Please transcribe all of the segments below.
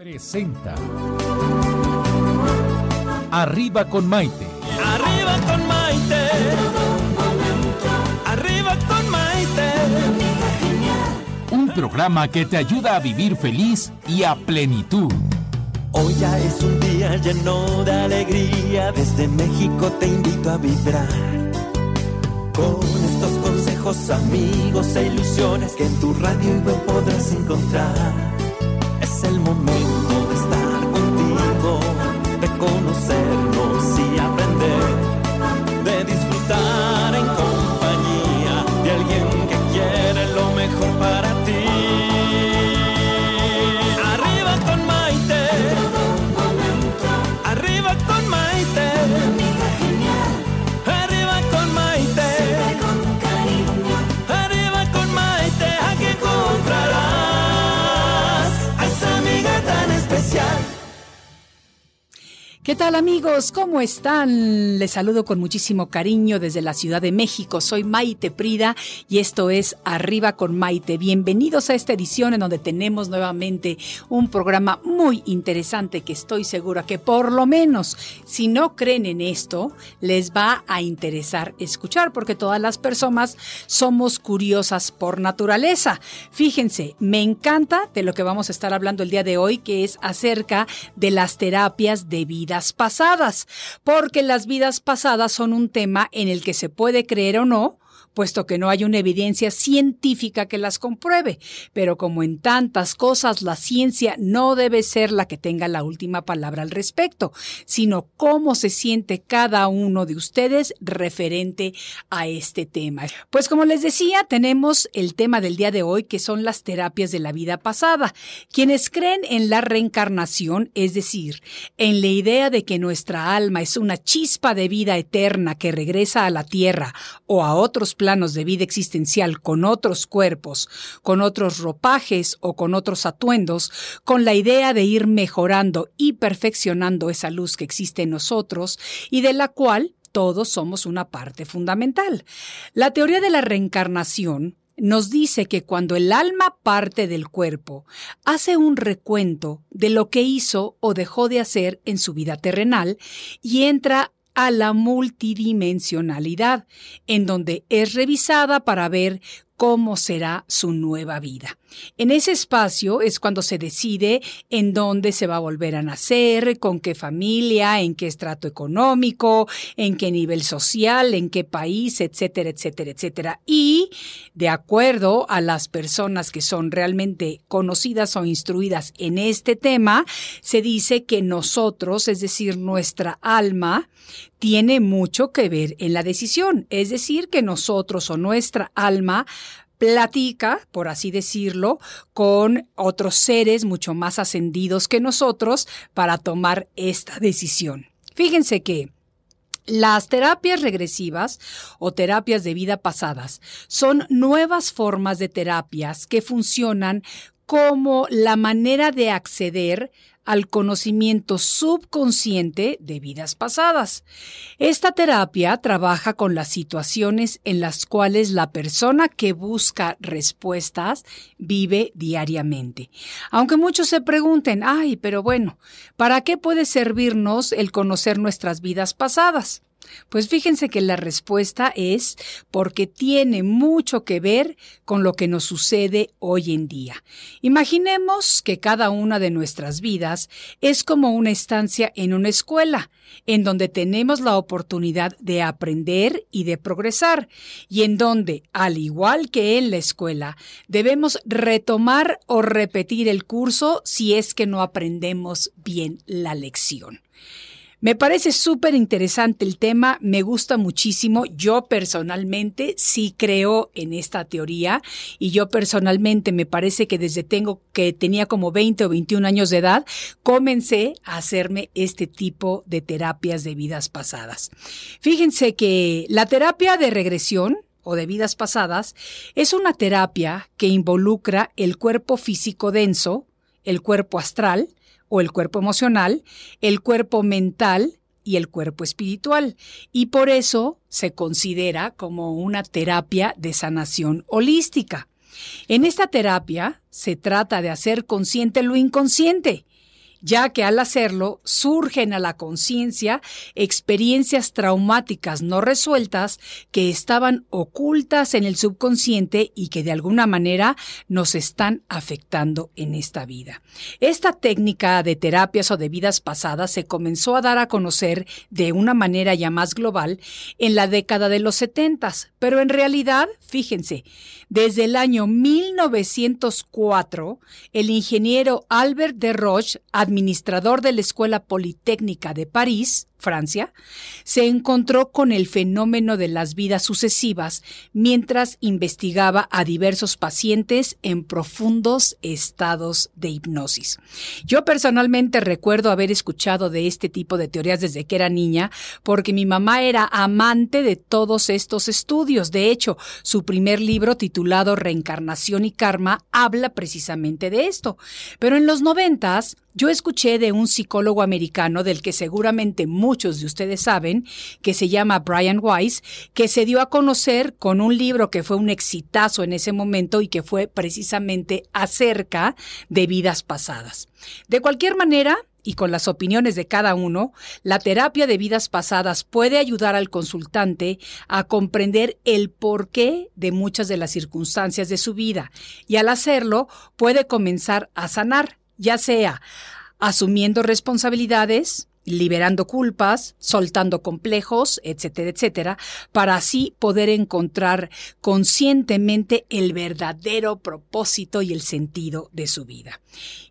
Presenta Arriba con Maite. Arriba con Maite. Arriba con Maite. Un programa que te ayuda a vivir feliz y a plenitud. Hoy ya es un día lleno de alegría. Desde México te invito a vibrar. Con estos consejos, amigos e ilusiones que en tu radio y web podrás encontrar. Es el momento ¿Qué tal amigos? ¿Cómo están? Les saludo con muchísimo cariño desde la Ciudad de México. Soy Maite Prida y esto es Arriba con Maite. Bienvenidos a esta edición en donde tenemos nuevamente un programa muy interesante que estoy segura que por lo menos si no creen en esto, les va a interesar escuchar porque todas las personas somos curiosas por naturaleza. Fíjense, me encanta de lo que vamos a estar hablando el día de hoy que es acerca de las terapias de pasadas, porque las vidas pasadas son un tema en el que se puede creer o no, puesto que no hay una evidencia científica que las compruebe. Pero como en tantas cosas, la ciencia no debe ser la que tenga la última palabra al respecto, sino cómo se siente cada uno de ustedes referente a este tema. Pues como les decía, tenemos el tema del día de hoy, que son las terapias de la vida pasada. Quienes creen en la reencarnación, es decir, en la idea de que nuestra alma es una chispa de vida eterna que regresa a la tierra o a otros planos de vida existencial con otros cuerpos, con otros ropajes o con otros atuendos, con la idea de ir mejorando y perfeccionando esa luz que existe en nosotros y de la cual todos somos una parte fundamental. La teoría de la reencarnación nos dice que cuando el alma parte del cuerpo, hace un recuento de lo que hizo o dejó de hacer en su vida terrenal y entra a la multidimensionalidad, en donde es revisada para ver cómo será su nueva vida. En ese espacio es cuando se decide en dónde se va a volver a nacer, con qué familia, en qué estrato económico, en qué nivel social, en qué país, etcétera, etcétera, etcétera. Y de acuerdo a las personas que son realmente conocidas o instruidas en este tema, se dice que nosotros, es decir, nuestra alma, tiene mucho que ver en la decisión. Es decir, que nosotros o nuestra alma platica, por así decirlo, con otros seres mucho más ascendidos que nosotros para tomar esta decisión. Fíjense que las terapias regresivas o terapias de vida pasadas son nuevas formas de terapias que funcionan como la manera de acceder al conocimiento subconsciente de vidas pasadas. Esta terapia trabaja con las situaciones en las cuales la persona que busca respuestas vive diariamente. Aunque muchos se pregunten, ay, pero bueno, ¿para qué puede servirnos el conocer nuestras vidas pasadas? Pues fíjense que la respuesta es porque tiene mucho que ver con lo que nos sucede hoy en día. Imaginemos que cada una de nuestras vidas es como una estancia en una escuela, en donde tenemos la oportunidad de aprender y de progresar, y en donde, al igual que en la escuela, debemos retomar o repetir el curso si es que no aprendemos bien la lección. Me parece súper interesante el tema, me gusta muchísimo. Yo personalmente sí creo en esta teoría y yo personalmente me parece que desde tengo que tenía como 20 o 21 años de edad, comencé a hacerme este tipo de terapias de vidas pasadas. Fíjense que la terapia de regresión o de vidas pasadas es una terapia que involucra el cuerpo físico denso, el cuerpo astral, o el cuerpo emocional, el cuerpo mental y el cuerpo espiritual. Y por eso se considera como una terapia de sanación holística. En esta terapia se trata de hacer consciente lo inconsciente ya que al hacerlo surgen a la conciencia experiencias traumáticas no resueltas que estaban ocultas en el subconsciente y que de alguna manera nos están afectando en esta vida. Esta técnica de terapias o de vidas pasadas se comenzó a dar a conocer de una manera ya más global en la década de los setentas, pero en realidad, fíjense, desde el año 1904, el ingeniero Albert de Roche administrador de la Escuela Politécnica de París, Francia, se encontró con el fenómeno de las vidas sucesivas mientras investigaba a diversos pacientes en profundos estados de hipnosis. Yo personalmente recuerdo haber escuchado de este tipo de teorías desde que era niña porque mi mamá era amante de todos estos estudios. De hecho, su primer libro titulado Reencarnación y Karma habla precisamente de esto. Pero en los noventas, yo escuché de un psicólogo americano del que seguramente muchos de ustedes saben, que se llama Brian Weiss, que se dio a conocer con un libro que fue un exitazo en ese momento y que fue precisamente acerca de vidas pasadas. De cualquier manera, y con las opiniones de cada uno, la terapia de vidas pasadas puede ayudar al consultante a comprender el porqué de muchas de las circunstancias de su vida y al hacerlo puede comenzar a sanar ya sea asumiendo responsabilidades, liberando culpas, soltando complejos, etcétera, etcétera, para así poder encontrar conscientemente el verdadero propósito y el sentido de su vida.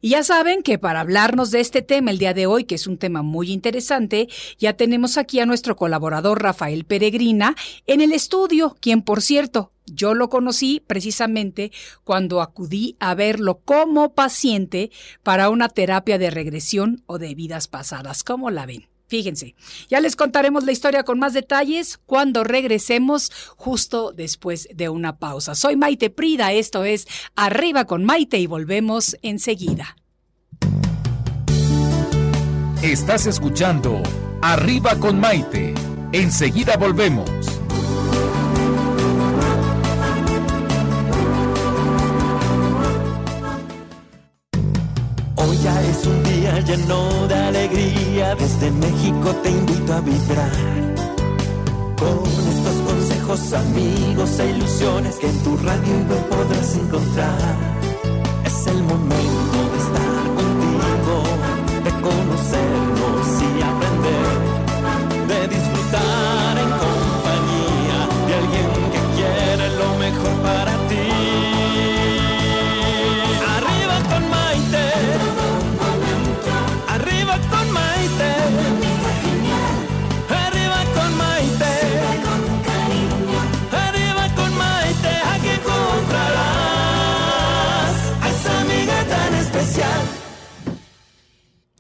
Y ya saben que para hablarnos de este tema el día de hoy, que es un tema muy interesante, ya tenemos aquí a nuestro colaborador Rafael Peregrina en el estudio, quien por cierto yo lo conocí precisamente cuando acudí a verlo como paciente para una terapia de regresión o de vidas pasadas. ¿Cómo la ven? Fíjense, ya les contaremos la historia con más detalles cuando regresemos justo después de una pausa. Soy Maite Prida, esto es Arriba con Maite y volvemos enseguida. Estás escuchando Arriba con Maite. Enseguida volvemos. Lleno de alegría, desde México te invito a vibrar. Con estos consejos, amigos e ilusiones que en tu radio y podrás encontrar.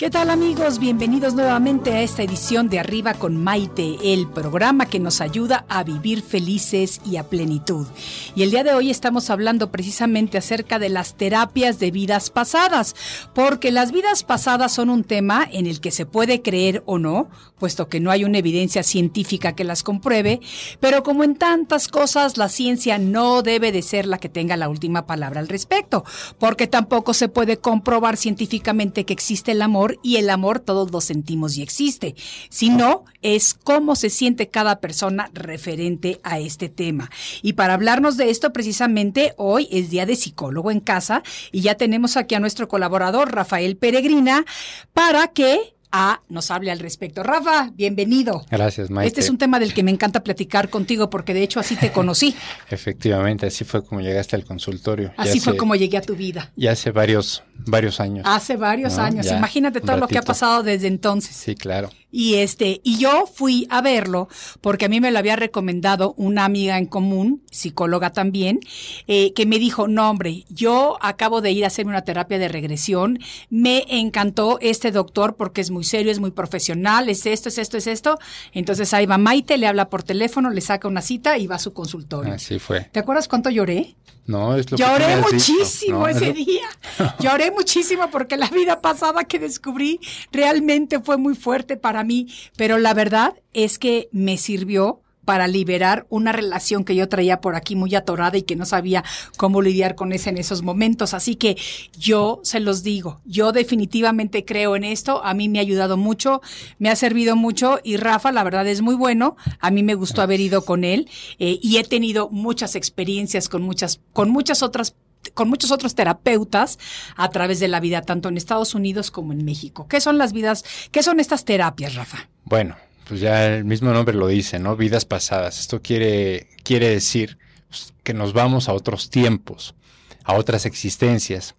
¿Qué tal amigos? Bienvenidos nuevamente a esta edición de Arriba con Maite, el programa que nos ayuda a vivir felices y a plenitud. Y el día de hoy estamos hablando precisamente acerca de las terapias de vidas pasadas, porque las vidas pasadas son un tema en el que se puede creer o no, puesto que no hay una evidencia científica que las compruebe, pero como en tantas cosas, la ciencia no debe de ser la que tenga la última palabra al respecto, porque tampoco se puede comprobar científicamente que existe el amor y el amor todos lo sentimos y existe, sino es cómo se siente cada persona referente a este tema. Y para hablarnos de esto precisamente hoy es día de psicólogo en casa y ya tenemos aquí a nuestro colaborador Rafael Peregrina para que a nos hable al respecto. Rafa, bienvenido. Gracias, Maite. Este es un tema del que me encanta platicar contigo porque de hecho así te conocí. Efectivamente, así fue como llegaste al consultorio. Así fue como llegué a tu vida. Ya hace varios, varios años. Hace varios años. Imagínate todo lo que ha pasado desde entonces. Sí, claro. Y este, y yo fui a verlo porque a mí me lo había recomendado una amiga en común, psicóloga también, eh, que me dijo, no hombre, yo acabo de ir a hacerme una terapia de regresión, me encantó este doctor porque es muy serio, es muy profesional, es esto, es esto, es esto. Entonces ahí va Maite, le habla por teléfono, le saca una cita y va a su consultorio. Así fue. ¿Te acuerdas cuánto lloré? No, es lo que Lloré me has dicho. muchísimo No, ese día. Lloré muchísimo porque la vida pasada que descubrí realmente fue muy fuerte para mí, pero la verdad es que me sirvió para liberar una relación que yo traía por aquí muy atorada y que no sabía cómo lidiar con esa en esos momentos. Así que yo se los digo, yo definitivamente creo en esto, a mí me ha ayudado mucho, me ha servido mucho y Rafa, la verdad es muy bueno, a mí me gustó haber ido con él eh, y he tenido muchas experiencias con muchas, con muchas otras con muchos otros terapeutas a través de la vida, tanto en Estados Unidos como en México. ¿Qué son las vidas, qué son estas terapias, Rafa? Bueno, pues ya el mismo nombre lo dice, ¿no? Vidas pasadas. Esto quiere, quiere decir pues, que nos vamos a otros tiempos, a otras existencias.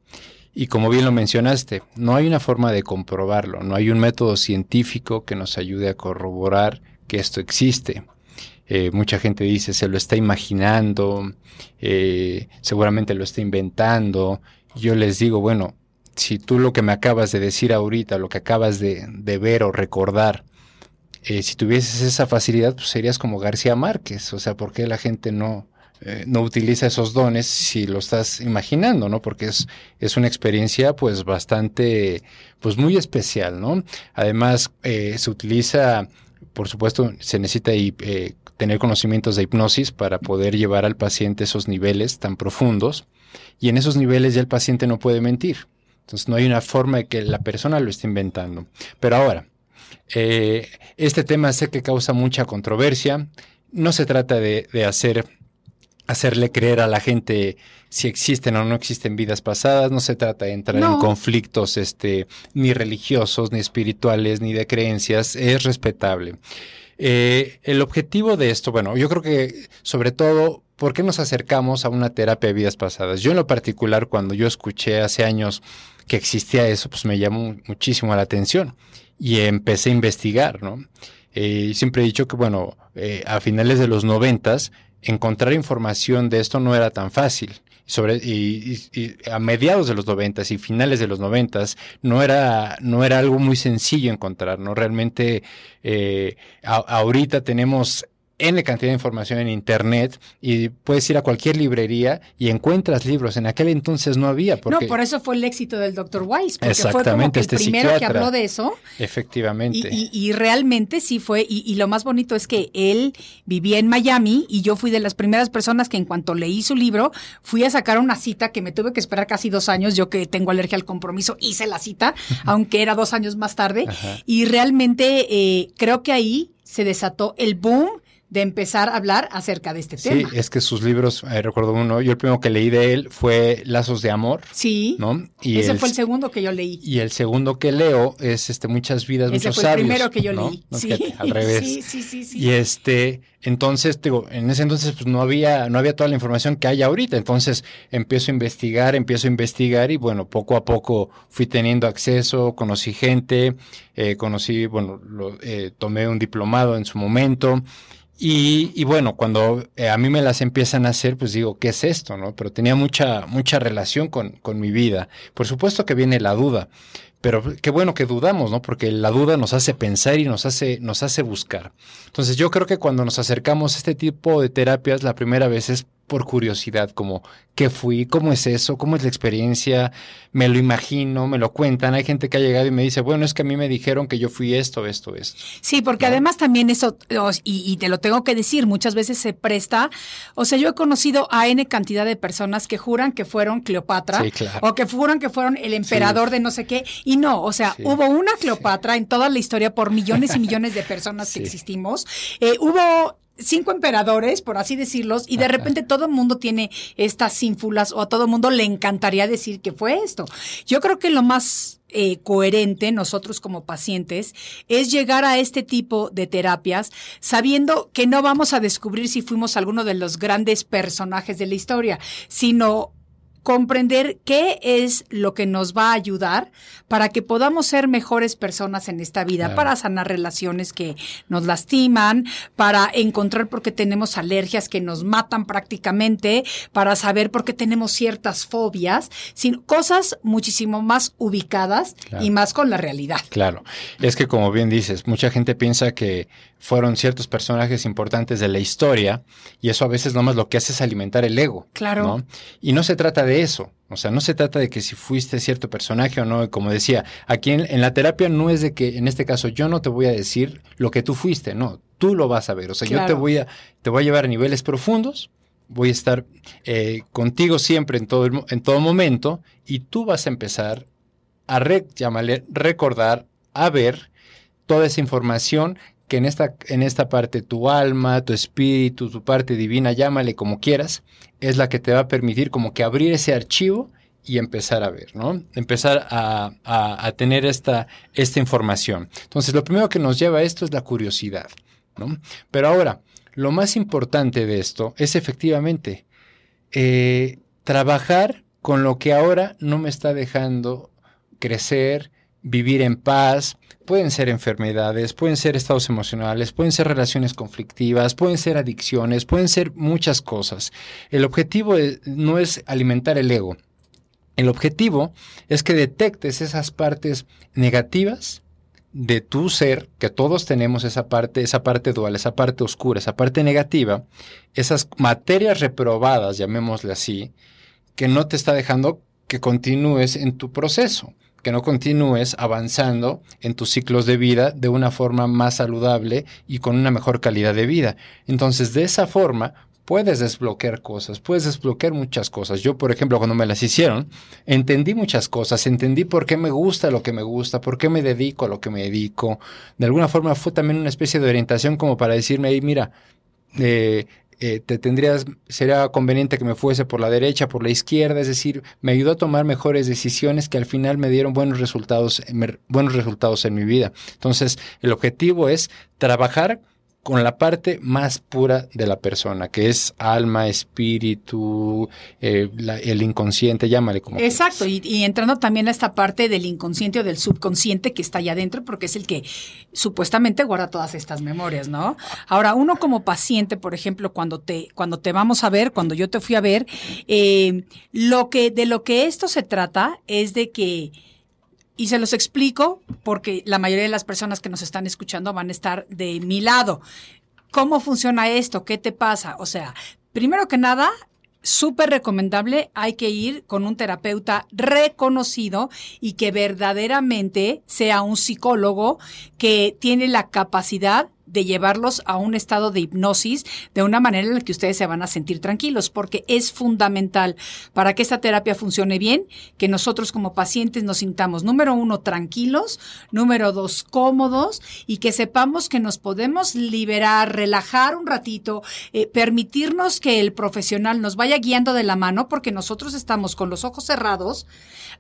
Y como bien lo mencionaste, no hay una forma de comprobarlo, no hay un método científico que nos ayude a corroborar que esto existe. Eh, mucha gente dice se lo está imaginando, eh, seguramente lo está inventando. Yo les digo, bueno, si tú lo que me acabas de decir ahorita, lo que acabas de, ver o recordar, eh, si tuvieses esa facilidad, pues serías como García Márquez. O sea, ¿por qué la gente no, no utiliza esos dones si lo estás imaginando, ¿no? Porque es, es una experiencia pues bastante, pues muy especial, ¿no? Además, se utiliza, por supuesto, se necesita eh, tener conocimientos de hipnosis para poder llevar al paciente esos niveles tan profundos y en esos niveles ya el paciente no puede mentir. Entonces no hay una forma de que la persona lo esté inventando. Pero ahora, eh, este tema sé que causa mucha controversia. No se trata de, de hacer hacerle creer a la gente si existen o no existen vidas pasadas, no se trata de entrar No. en conflictos este, ni religiosos, ni espirituales, ni de creencias, es respetable. Eh, el objetivo de esto, bueno, yo creo que sobre todo, ¿por qué nos acercamos a una terapia de vidas pasadas? Yo en lo particular, cuando yo escuché hace años que existía eso, pues me llamó muchísimo la atención y empecé a investigar, ¿no? Eh, siempre he dicho que, bueno, eh, a finales de los noventas, encontrar información de esto no era tan fácil. Y, a mediados de los noventas y finales de los noventas no era, no era algo muy sencillo encontrar, ¿no? Realmente eh, ahorita tenemos N cantidad de información en internet y puedes ir a cualquier librería y encuentras libros. En aquel entonces no había. Porque, No, por eso fue el éxito del Dr. Weiss, porque fue como Exactamente, que el este primero que habló de eso. Efectivamente. Y, y- y realmente sí fue, y, y lo más bonito es que él vivía en Miami y yo fui de las primeras personas que en cuanto leí su libro, fui a sacar una cita que me tuve que esperar casi dos años, yo que tengo alergia al compromiso, hice la cita, aunque era dos años más tarde, Ajá. y realmente eh, creo que ahí se desató el boom de empezar a hablar acerca de este Sí, tema. es que sus libros, eh, recuerdo uno, yo el primero que leí de él fue Lazos de Amor, Sí, ¿no? Y ese el, fue el segundo que yo leí. y el segundo que leo es este Muchas vidas, Ese muchos fue el primero que yo ¿no? leí. No, sí. al revés. Sí, sí, sí, sí. Y este, entonces, digo, en ese entonces pues no había, no había toda la información que hay ahorita. Entonces empiezo a investigar, empiezo a investigar y bueno, poco a poco fui teniendo acceso, conocí gente, eh, conocí, bueno, lo, eh, tomé un diplomado en su momento. Y, y bueno, cuando eh, a mí me las empiezan a hacer, pues digo, ¿qué es esto? ¿no? Pero tenía mucha, mucha relación con, con mi vida. Por supuesto que viene la duda, pero qué bueno que dudamos, ¿no? Porque la duda nos hace pensar y nos hace, nos hace buscar. Entonces yo creo que cuando nos acercamos a este tipo de terapias, la primera vez es por curiosidad, como qué fui, cómo es eso, cómo es la experiencia, me lo imagino, me lo cuentan. Hay gente que ha llegado y me dice, bueno, es que a mí me dijeron que yo fui esto, esto, esto. Sí, porque además también eso, y, y te lo tengo que decir, muchas veces se presta, o sea, yo he conocido a N cantidad de personas que juran que fueron Cleopatra, Sí, claro. o que juran que fueron el emperador de no sé qué, y no, o sea, Sí. hubo una Cleopatra en toda la historia por millones y millones de personas que existimos, Eh, hubo cinco emperadores, por así decirlos, y de repente todo el mundo tiene estas ínfulas o a todo el mundo le encantaría decir que fue esto. Yo creo que lo más eh, coherente nosotros como pacientes es llegar a este tipo de terapias sabiendo que no vamos a descubrir si fuimos alguno de los grandes personajes de la historia, sino comprender qué es lo que nos va a ayudar para que podamos ser mejores personas en esta vida, Claro. para sanar relaciones que nos lastiman, para encontrar por qué tenemos alergias que nos matan prácticamente, para saber por qué tenemos ciertas fobias, sin cosas muchísimo más ubicadas Claro. y más con la realidad. Claro, es que como bien dices, mucha gente piensa que fueron ciertos personajes importantes de la historia y eso a veces nomás lo que hace es alimentar el ego. Claro. ¿no? Y no se trata de eso, o sea, no se trata de que si fuiste cierto personaje o no, como decía, aquí en, en la terapia no es de que en este caso yo no te voy a decir lo que tú fuiste, no, tú lo vas a ver, o sea, yo te voy a, te voy a llevar a niveles profundos. Voy a estar eh, contigo siempre en todo, el en todo momento y tú vas a empezar a re- llámale, recordar, a ver toda esa información que en esta, en esta parte tu alma, tu espíritu, tu parte divina, llámale como quieras, es la que te va a permitir como que abrir ese archivo y empezar a ver, ¿no? Empezar a, a- tener esta, esta información. Entonces, lo primero que nos lleva a esto es la curiosidad, ¿no? Pero ahora, lo más importante de esto es efectivamente eh, trabajar con lo que ahora no me está dejando crecer, vivir en paz. Pueden ser enfermedades, pueden ser estados emocionales, pueden ser relaciones conflictivas, pueden ser adicciones, pueden ser muchas cosas. El objetivo es- no es alimentar el ego. El objetivo es que detectes esas partes negativas de tu ser, que todos tenemos esa parte, esa parte dual, esa parte oscura, esa parte negativa, esas materias reprobadas, llamémosle así, que no te está dejando que continúes en tu proceso, que no continúes avanzando en tus ciclos de vida de una forma más saludable y con una mejor calidad de vida. Entonces, de esa forma, puedes desbloquear cosas, puedes desbloquear muchas cosas. Yo, por ejemplo, cuando me las hicieron, entendí muchas cosas, entendí por qué me gusta lo que me gusta, por qué me dedico a lo que me dedico. De alguna forma fue también una especie de orientación como para decirme, hey, mira, eh, eh, te tendrías, sería conveniente que me fuese por la derecha, por la izquierda, es decir, me ayudó a tomar mejores decisiones que al final me dieron buenos resultados, me- buenos resultados en mi vida. Entonces, el objetivo es trabajar con la parte más pura de la persona, que es alma, espíritu, eh, la- el inconsciente, llámale como Exacto, y entrando también a esta parte del inconsciente o del subconsciente que está allá adentro, porque es el que supuestamente guarda todas estas memorias, ¿no? Ahora, uno como paciente, por ejemplo, cuando te, cuando te vamos a ver, cuando yo te fui a ver, eh, lo que, de lo que esto se trata es de que y se los explico porque la mayoría de las personas que nos están escuchando van a estar de mi lado. ¿Cómo funciona esto? ¿Qué te pasa? O sea, primero que nada, súper recomendable, hay que ir con un terapeuta reconocido y que verdaderamente sea un psicólogo que tiene la capacidad de llevarlos a un estado de hipnosis de una manera en la que ustedes se van a sentir tranquilos, porque es fundamental para que esta terapia funcione bien, que nosotros como pacientes nos sintamos, número uno, tranquilos, número dos, cómodos y que sepamos que nos podemos liberar, relajar un ratito, eh, permitirnos que el profesional nos vaya guiando de la mano, porque nosotros estamos con los ojos cerrados,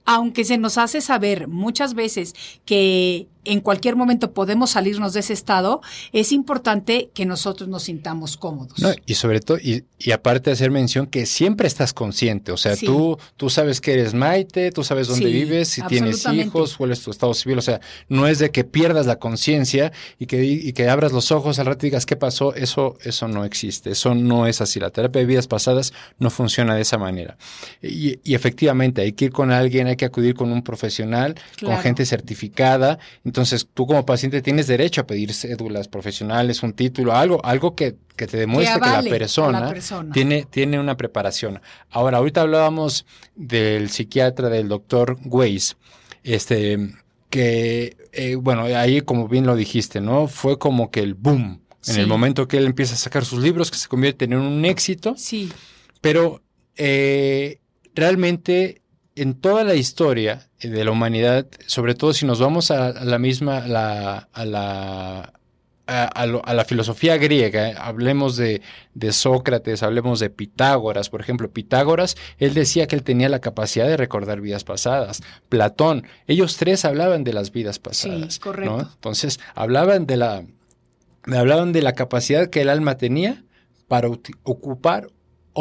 aunque se nos hace saber muchas veces que en cualquier momento podemos salirnos de ese estado, es importante que nosotros nos sintamos cómodos. No, y sobre todo, y, y aparte hacer mención que siempre estás consciente, o sea, Sí. tú, tú sabes que eres Maite, tú sabes dónde Sí, vives, si tienes hijos, cuál es tu estado civil, o sea, no es de que pierdas la conciencia y que, y que abras los ojos al rato y digas qué pasó, eso, eso no existe, eso no es así, la terapia de vidas pasadas no funciona de esa manera. Y, y efectivamente, hay que ir con alguien, hay que acudir con un profesional, Claro. con gente certificada, entonces tú como paciente tienes derecho a pedir cédulas profesionales, un título, algo, algo que, que te demuestre que, la persona, persona. Tiene, tiene una preparación. Ahora, ahorita hablábamos del psiquiatra, del doctor Weiss, este, que, eh, bueno, ahí como bien lo dijiste, ¿no? Fue como que el boom. En Sí. el momento que él empieza a sacar sus libros, que se convierten en un éxito, Sí, pero eh, realmente en toda la historia de la humanidad, sobre todo si nos vamos a, a la misma, la- a la... A, a lo- a la filosofía griega, eh, hablemos de, de Sócrates, hablemos de Pitágoras, por ejemplo, Pitágoras, él decía que él tenía la capacidad de recordar vidas pasadas. Platón, ellos tres hablaban de las vidas pasadas. ¿no? correcto. Entonces, hablaban de la, hablaban de la capacidad que el alma tenía para ocupar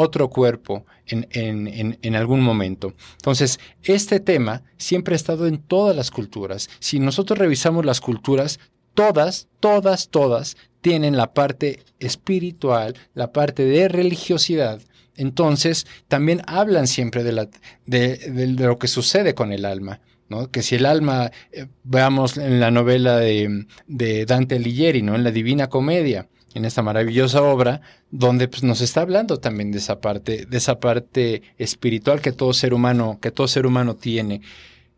otro cuerpo en, en, en, algún momento. Entonces, este tema siempre ha estado en todas las culturas. Si nosotros revisamos las culturas, todas, todas, todas tienen la parte espiritual, la parte de religiosidad. Entonces, también hablan siempre de, la, de, de lo que sucede con el alma. ¿no? Que si el alma, eh, veamos en la novela de, de, Dante Alighieri, ¿no? En la Divina Comedia, en esta maravillosa obra, donde pues, nos está hablando también de esa parte, de esa parte espiritual que todo ser humano, que todo ser humano tiene.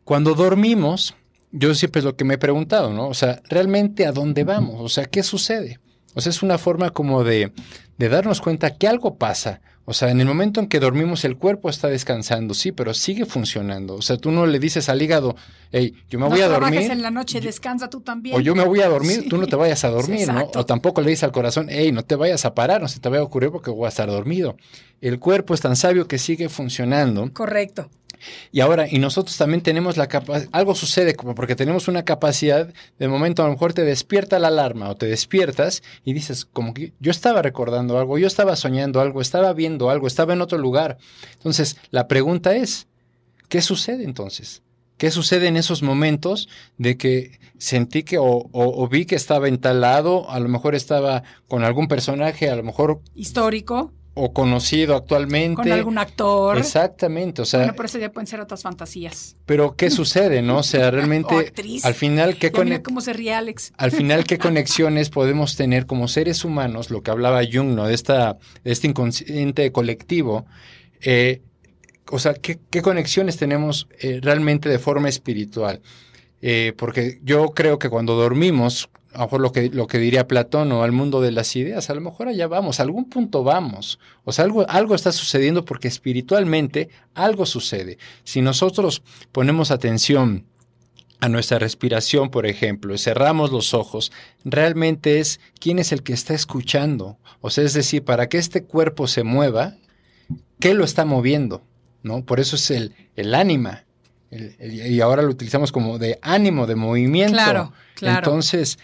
Cuando dormimos, yo siempre es lo que me he preguntado, ¿no? O sea, ¿realmente a dónde vamos? O sea, ¿qué sucede? O sea, es una forma como de, de darnos cuenta que algo pasa. O sea, en el momento en que dormimos el cuerpo está descansando, sí, pero sigue funcionando. O sea, tú no le dices al hígado, hey, yo me voy a dormir. en la noche, descansa tú también. O yo me voy a dormir, tú no te vayas a dormir, ¿no? O tampoco le dices al corazón, hey, no te vayas a parar, no se te vaya a ocurrir porque voy a estar dormido. El cuerpo es tan sabio que sigue funcionando. Correcto. Y ahora, y nosotros también tenemos la capacidad, algo sucede como porque tenemos una capacidad, de momento a lo mejor te despierta la alarma o te despiertas y dices, como que yo estaba recordando algo, yo estaba soñando algo, estaba viendo algo, estaba en otro lugar. Entonces, la pregunta es, ¿qué sucede entonces? ¿Qué sucede en esos momentos de que sentí que o, o, vi que estaba en tal lado, a lo mejor estaba con algún personaje, a lo mejor histórico? O conocido actualmente. Con algún actor. Exactamente, o sea. Bueno, pero eso ya pueden ser otras fantasías. Pero ¿qué sucede, no? O sea, realmente. actriz. Al final, ¿qué conexiones. cómo se ríe Alex. Al final, ¿qué conexiones podemos tener como seres humanos? Lo que hablaba Jung, ¿no? De, esta, de este inconsciente colectivo. Eh, o sea, ¿qué, ¿qué, conexiones tenemos eh, realmente de forma espiritual? Eh, porque yo creo que cuando dormimos, a lo mejor lo que, lo que diría Platón o al mundo de las ideas, a lo mejor allá vamos, a algún punto vamos. O sea, algo, algo está sucediendo porque espiritualmente algo sucede. Si nosotros ponemos atención a nuestra respiración, por ejemplo, y cerramos los ojos, realmente es quién es el que está escuchando. O sea, es decir, para que este cuerpo se mueva, ¿qué lo está moviendo? ¿No? Por eso es el, el ánima. y ahora lo utilizamos como de ánimo, de movimiento. Claro, claro. Entonces,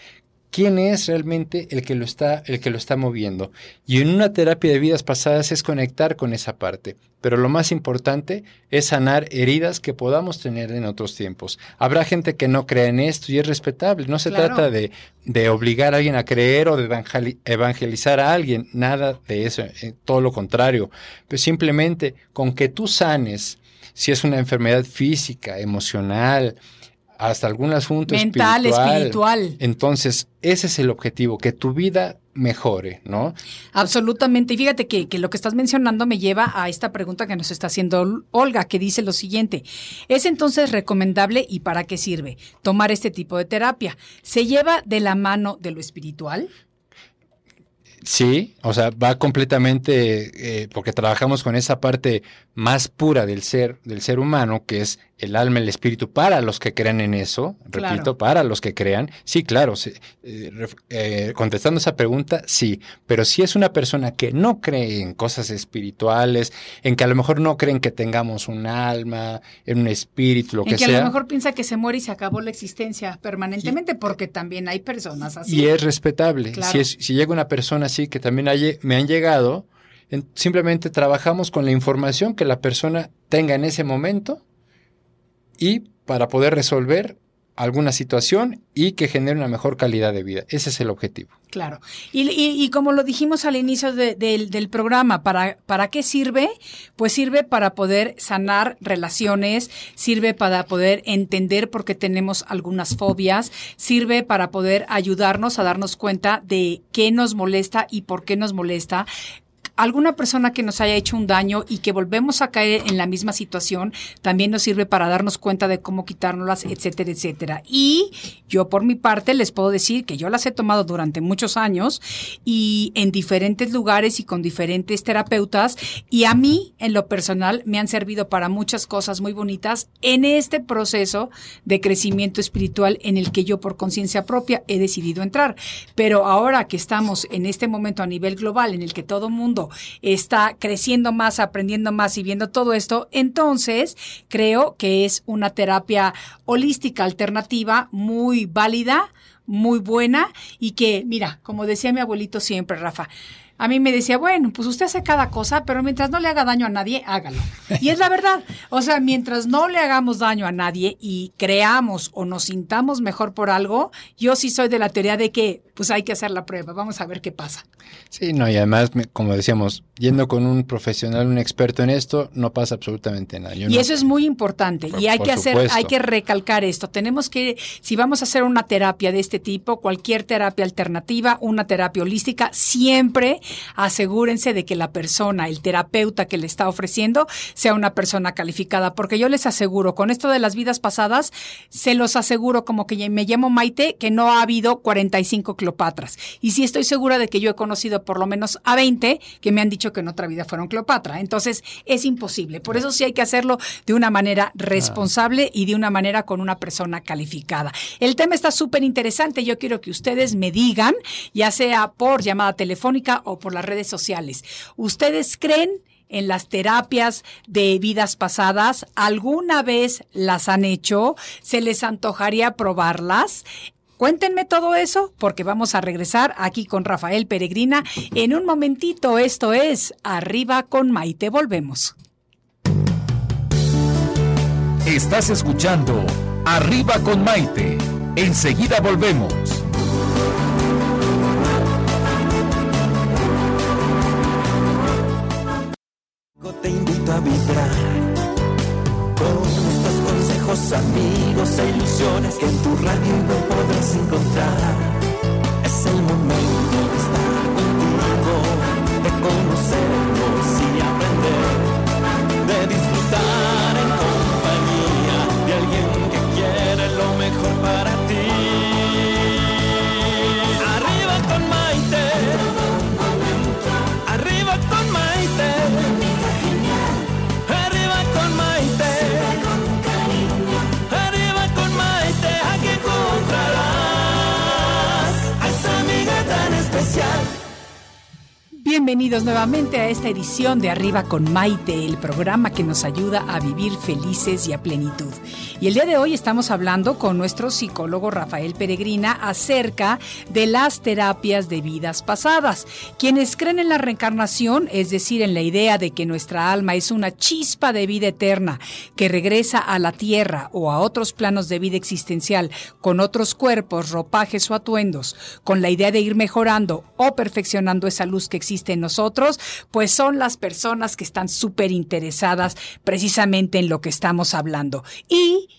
quién es realmente el que lo está, el que lo está moviendo. Y en una terapia de vidas pasadas es conectar con esa parte. Pero lo más importante es sanar heridas que podamos tener en otros tiempos. Habrá gente que no cree en esto y es respetable. No se trata de, de, obligar a alguien a creer o de evangelizar a alguien. Nada de eso. Eh, todo lo contrario. Pues simplemente con que tú sanes, si es una enfermedad física, emocional, hasta algún asunto mental, espiritual. Entonces, ese es el objetivo, que tu vida mejore, ¿no? Absolutamente. Y fíjate que, que, lo que estás mencionando me lleva a esta pregunta que nos está haciendo Olga, que dice lo siguiente. ¿Es entonces recomendable y para qué sirve tomar este tipo de terapia? ¿Se lleva de la mano de lo espiritual? Sí, o sea, va completamente, eh, porque trabajamos con esa parte más pura del ser, del ser humano, que es el alma, el espíritu, para los que crean en eso, repito, para los que crean. Sí, claro, eh, eh, contestando esa pregunta, sí, pero si es una persona que no cree en cosas espirituales, en que a lo mejor no creen que tengamos un alma, en un espíritu, lo que, sea. que a lo mejor piensa que se muere y se acabó la existencia permanentemente, porque también hay personas así. Y es respetable. Si, si llega una persona así, que también hay, me han llegado, simplemente trabajamos con la información que la persona tenga en ese momento y para poder resolver alguna situación y que genere una mejor calidad de vida. Ese es el objetivo. Claro. Y, como lo dijimos al inicio del programa, ¿para, ¿para qué sirve? Pues sirve para poder sanar relaciones, sirve para poder entender por qué tenemos algunas fobias, sirve para poder ayudarnos a darnos cuenta de qué nos molesta y por qué nos molesta alguna persona que nos haya hecho un daño y que volvemos a caer en la misma situación, también nos sirve para darnos cuenta de cómo quitárnoslas, etcétera, etcétera. Y yo por mi parte les puedo decir que yo las he tomado durante muchos años y en diferentes lugares y con diferentes terapeutas y a mí en lo personal me han servido para muchas cosas muy bonitas en este proceso de crecimiento espiritual en el que yo por conciencia propia he decidido entrar. Pero ahora que estamos en este momento a nivel global en el que todo mundo está creciendo más, aprendiendo más y viendo todo esto, entonces creo que es una terapia holística alternativa muy válida, muy buena y que, mira, como decía mi abuelito siempre, Rafa, a mí me decía, bueno, pues usted hace cada cosa, pero mientras no le haga daño a nadie, hágalo. Y es la verdad. O sea, mientras no le hagamos daño a nadie y creamos o nos sintamos mejor por algo, yo sí soy de la teoría de que pues hay que hacer la prueba. Vamos a ver qué pasa. Sí, no, y además, como decíamos, yendo con un profesional, un experto en esto, no pasa absolutamente nada. y eso es muy importante. y hay que hacer, hay que recalcar esto. Tenemos que, si vamos a hacer una terapia de este tipo, cualquier terapia alternativa, una terapia holística, siempre asegúrense de que la persona, el terapeuta que le está ofreciendo, sea una persona calificada. Porque yo les aseguro, con esto de las vidas pasadas, se los aseguro como que me llamo Maite, que no ha habido 45 Cleopatras. Y sí estoy segura de que yo he conocido por lo menos a 20 que me han dicho que en otra vida fueron Cleopatra. Entonces, es imposible. Por eso sí hay que hacerlo de una manera responsable y de una manera con una persona calificada. El tema está súper interesante. Yo quiero que ustedes me digan, ya sea por llamada telefónica o por las redes sociales, ¿ustedes creen en las terapias de vidas pasadas? ¿Alguna vez las han hecho? ¿Se les antojaría probarlas? Cuéntenme todo eso porque vamos a regresar aquí con Rafael Peregrina en un momentito. Esto es Arriba con Maite. Volvemos. Estás escuchando Arriba con Maite. Enseguida volvemos. A vibrar amigos e ilusiones que en tu radio no podrás encontrar. Es el momento de estar contigo, de conocernos Bienvenidos nuevamente a esta edición de Arriba con Maite, el programa que nos ayuda a vivir felices y a plenitud. Y el día de hoy estamos hablando con nuestro psicólogo Rafael Peregrina acerca de las terapias de vidas pasadas. Quienes creen en la reencarnación, es decir, en la idea de que nuestra alma es una chispa de vida eterna que regresa a la tierra o a otros planos de vida existencial con otros cuerpos, ropajes o atuendos, con la idea de ir mejorando o perfeccionando esa luz que existe en nosotros, pues son las personas que están súper interesadas precisamente en lo que estamos hablando. Y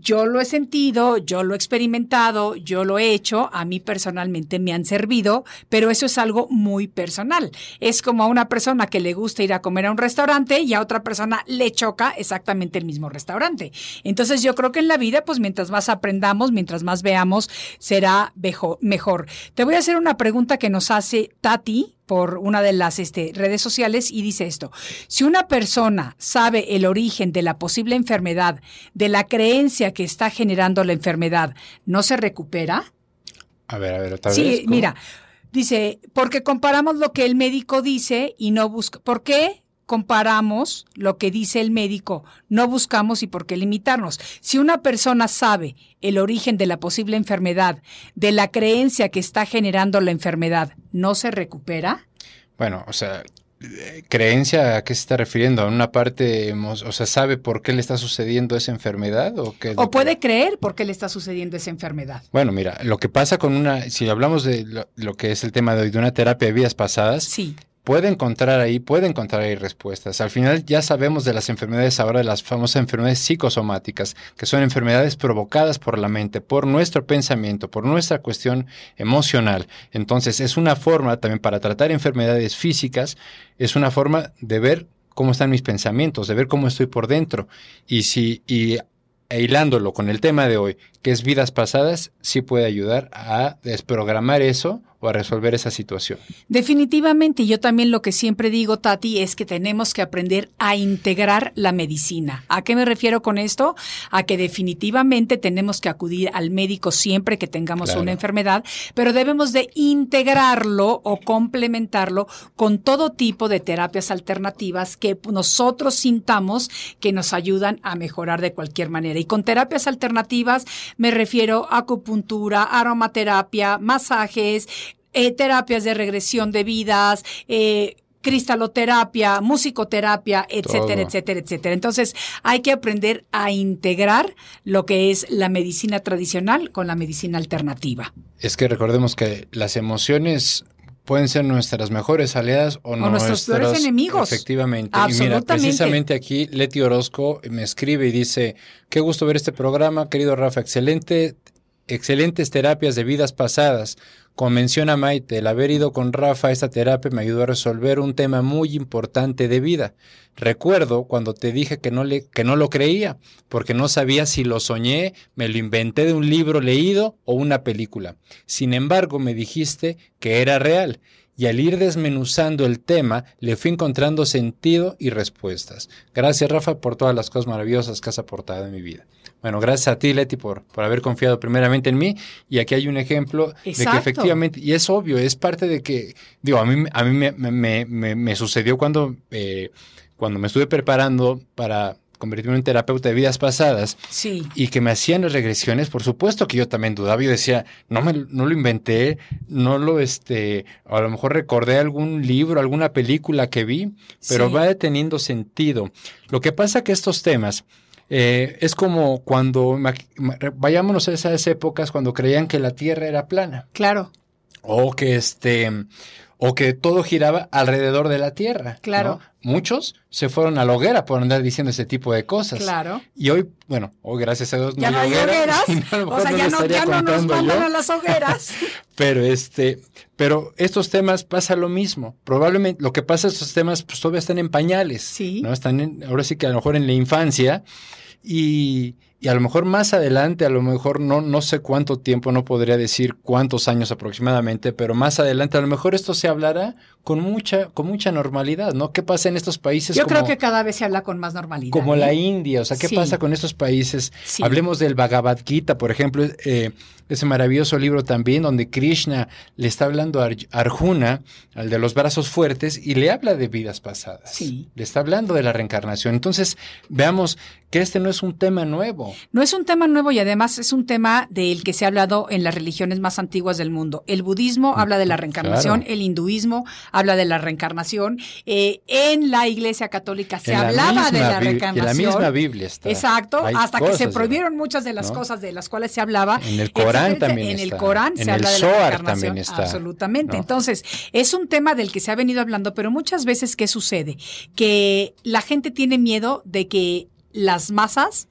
yo lo he sentido, yo lo he experimentado, yo lo he hecho, a mí personalmente me han servido, pero eso es algo muy personal. Es como a una persona que le gusta ir a comer a un restaurante y a otra persona le choca exactamente el mismo restaurante. Entonces yo creo que en la vida, pues mientras más aprendamos, mientras más veamos, será mejor. Te voy a hacer una pregunta que nos hace Tati, por una de las este, redes sociales y dice esto, si una persona sabe el origen de la posible enfermedad, de la creencia que está generando la enfermedad, ¿no se recupera? A ver, a ver, otra vez. Sí, mira, dice, porque comparamos lo que el médico dice y no busca, ¿por qué? Comparamos lo que dice el médico, no buscamos y por qué limitarnos. Si una persona sabe el origen de la posible enfermedad, de la creencia que está generando la enfermedad, ¿no se recupera? Bueno, o sea, creencia a qué se está refiriendo, a una parte, o sea, sabe por qué le está sucediendo esa enfermedad o qué o puede creer por qué le está sucediendo esa enfermedad. Bueno, mira, lo que pasa con una, si hablamos de lo, lo que es el tema de hoy, de una terapia de vidas pasadas, sí puede encontrar ahí, puede encontrar ahí respuestas. Al final ya sabemos de las enfermedades ahora, de las famosas enfermedades psicosomáticas, que son enfermedades provocadas por la mente, por nuestro pensamiento, por nuestra cuestión emocional. Entonces es una forma también para tratar enfermedades físicas, es una forma de ver cómo están mis pensamientos, de ver cómo estoy por dentro. Y si, y hilándolo con el tema de hoy, que es vidas pasadas, sí puede ayudar a desprogramar eso o a resolver esa situación. Definitivamente, yo también lo que siempre digo, Tati, es que tenemos que aprender a integrar la medicina. ¿A qué me refiero con esto? A que definitivamente tenemos que acudir al médico siempre que tengamos una enfermedad, pero debemos de integrarlo o complementarlo con todo tipo de terapias alternativas que nosotros sintamos que nos ayudan a mejorar de cualquier manera. Y con terapias alternativas me refiero a acupuntura, aromaterapia, masajes, eh, terapias de regresión de vidas, eh, cristaloterapia, musicoterapia, etcétera, Todo. etcétera, etcétera. Entonces, hay que aprender a integrar lo que es la medicina tradicional con la medicina alternativa. Es que recordemos que las emociones pueden ser nuestras mejores aliadas o, nuestros peores enemigos. Efectivamente. Y mira, Absolutamente. precisamente aquí Leti Orozco me escribe y dice, qué gusto ver este programa, querido Rafa, excelente, excelentes terapias de vidas pasadas. Como menciona Maite, el haber ido con Rafa a esta terapia me ayudó a resolver un tema muy importante de vida. Recuerdo cuando te dije que no, le, que no lo creía, porque no sabía si lo soñé, me lo inventé de un libro leído o una película. Sin embargo, me dijiste que era real y al ir desmenuzando el tema le fui encontrando sentido y respuestas. Gracias Rafa por todas las cosas maravillosas que has aportado en mi vida. Bueno, gracias a ti Leti por, por haber confiado primeramente en mí y aquí hay un ejemplo de que efectivamente, y es obvio, es parte de que, digo, a mí, a mí me, me, me, me sucedió cuando, eh, cuando me estuve preparando para convertirme en terapeuta de vidas pasadas Sí. y que me hacían las regresiones, por supuesto que yo también dudaba, yo decía, no me no lo inventé, no lo este, a lo mejor recordé algún libro, alguna película que vi, pero Sí. va teniendo sentido. Lo que pasa que estos temas eh, es como cuando vayámonos a esas épocas cuando creían que la Tierra era plana. Claro, o que este o que todo giraba alrededor de la Tierra. Claro. ¿no? Muchos se fueron a la hoguera por andar diciendo ese tipo de cosas. claro. Y hoy, bueno, hoy gracias a Dios Ya no hay hoguera, hogueras. no, O sea, no ya no, ya no nos mandan a las hogueras. Pero este, pero estos temas pasa lo mismo. Probablemente lo que pasa estos temas pues todavía están en pañales. Sí. ¿no? Están en- ahora sí que a lo mejor en la infancia y, y a lo mejor más adelante, a lo mejor no, no sé cuánto tiempo, no podría decir cuántos años aproximadamente, pero más adelante a lo mejor esto se hablará con mucha, con mucha normalidad, ¿no? ¿Qué pasa en estos países Yo como, creo que cada vez se habla con más normalidad. como ¿eh? la India? O sea, ¿qué Sí. pasa con estos países? Sí. Hablemos del Bhagavad Gita, por ejemplo, eh, ese maravilloso libro también donde Krishna le está hablando a Ar- Arjuna, al de los brazos fuertes, y le habla de vidas pasadas. Sí. Le está hablando de la reencarnación. Entonces, veamos que este no es un tema nuevo. No es un tema nuevo y además es un tema del que se ha hablado en las religiones más antiguas del mundo. El budismo habla de la reencarnación, Claro. el hinduismo habla de la reencarnación, eh, en la Iglesia Católica se En hablaba de la reencarnación. En la misma Biblia está. Exacto, Hay hasta que se prohibieron muchas de las ¿no? cosas de las cuales se hablaba. En el Corán también En el está. Corán En se el habla de la Zohar reencarnación. también está, Absolutamente. ¿no? Entonces, es un tema del que se ha venido hablando, pero muchas veces, ¿qué sucede? Que la gente tiene miedo de que las masas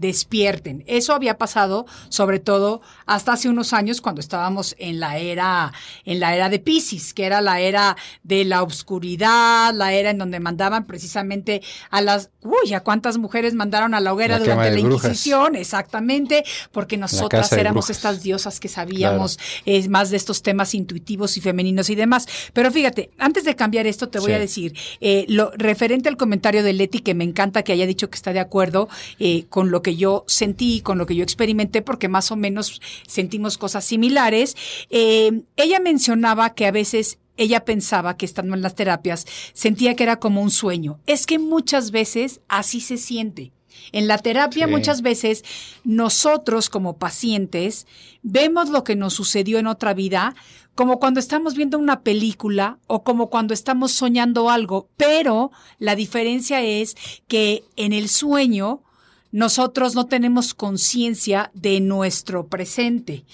despierten. Eso había pasado sobre todo hasta hace unos años cuando estábamos en la era en la era de Piscis, que era la era de la oscuridad, la era en donde mandaban precisamente a las uy, a cuántas mujeres mandaron a la hoguera La durante la brujas. Inquisición, exactamente, porque nosotras éramos estas diosas que sabíamos eh, más de estos temas intuitivos y femeninos y demás. Pero fíjate, antes de cambiar esto, te voy Sí. a decir, eh, lo referente al comentario de Leti, que me encanta que haya dicho que está de acuerdo eh, con lo que yo sentí, con lo que yo experimenté, porque más o menos sentimos cosas similares. Ella mencionaba que a veces ella pensaba que estando en las terapias sentía que era como un sueño. Es que muchas veces así se siente. En la terapia Sí. muchas veces nosotros como pacientes vemos lo que nos sucedió en otra vida como cuando estamos viendo una película o como cuando estamos soñando algo, pero la diferencia es que en el sueño nosotros no tenemos conciencia de nuestro presente.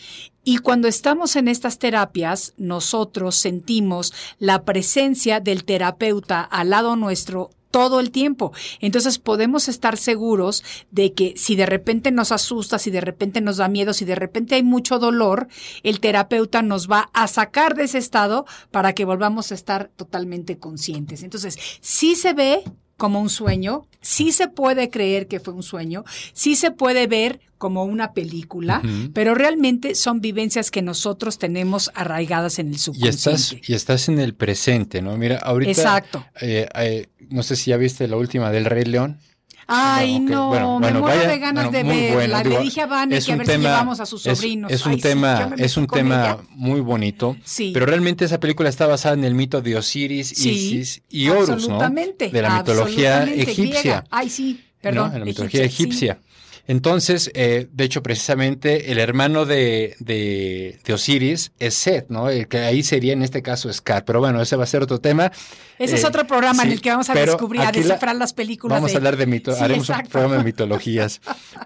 Y cuando estamos en estas terapias, nosotros sentimos la presencia del terapeuta al lado nuestro todo el tiempo. Entonces podemos estar seguros de que si de repente nos asusta, si de repente nos da miedo, si de repente hay mucho dolor, el terapeuta nos va a sacar de ese estado para que volvamos a estar totalmente conscientes. Entonces, sí se ve como un sueño, sí se puede creer que fue un sueño, sí se puede ver como una película, pero realmente son vivencias que nosotros tenemos arraigadas en el Y subconsciente. estás, y estás en el presente, ¿no? Mira, ahorita. Exacto. eh, eh, no sé si ya viste la última del Rey León. Ay, no, bueno, me bueno, muero vaya- de ganas de verla. bueno, Le digo, dije a Vane es que a ver si tema- llevamos a sus es- sobrinos. Es, un Ay, sí, tema, me es un tema ella. muy bonito. Sí. Pero realmente esa película está basada en el mito de Osiris, Sí, Isis y Horus, ¿no? De la mitología egipcia. griega. Ay, sí, perdón. ¿no? En la mitología egipcia, sí. egipcia. Entonces, eh, de hecho, precisamente el hermano de, de, de, Osiris es Set, ¿no? El que ahí sería en este caso Scar. Pero bueno, ese va a ser otro tema. Ese es eh, otro programa en el que vamos a descubrir, a descifrar las películas. Vamos a hablar de mito, haremos un programa de mitologías.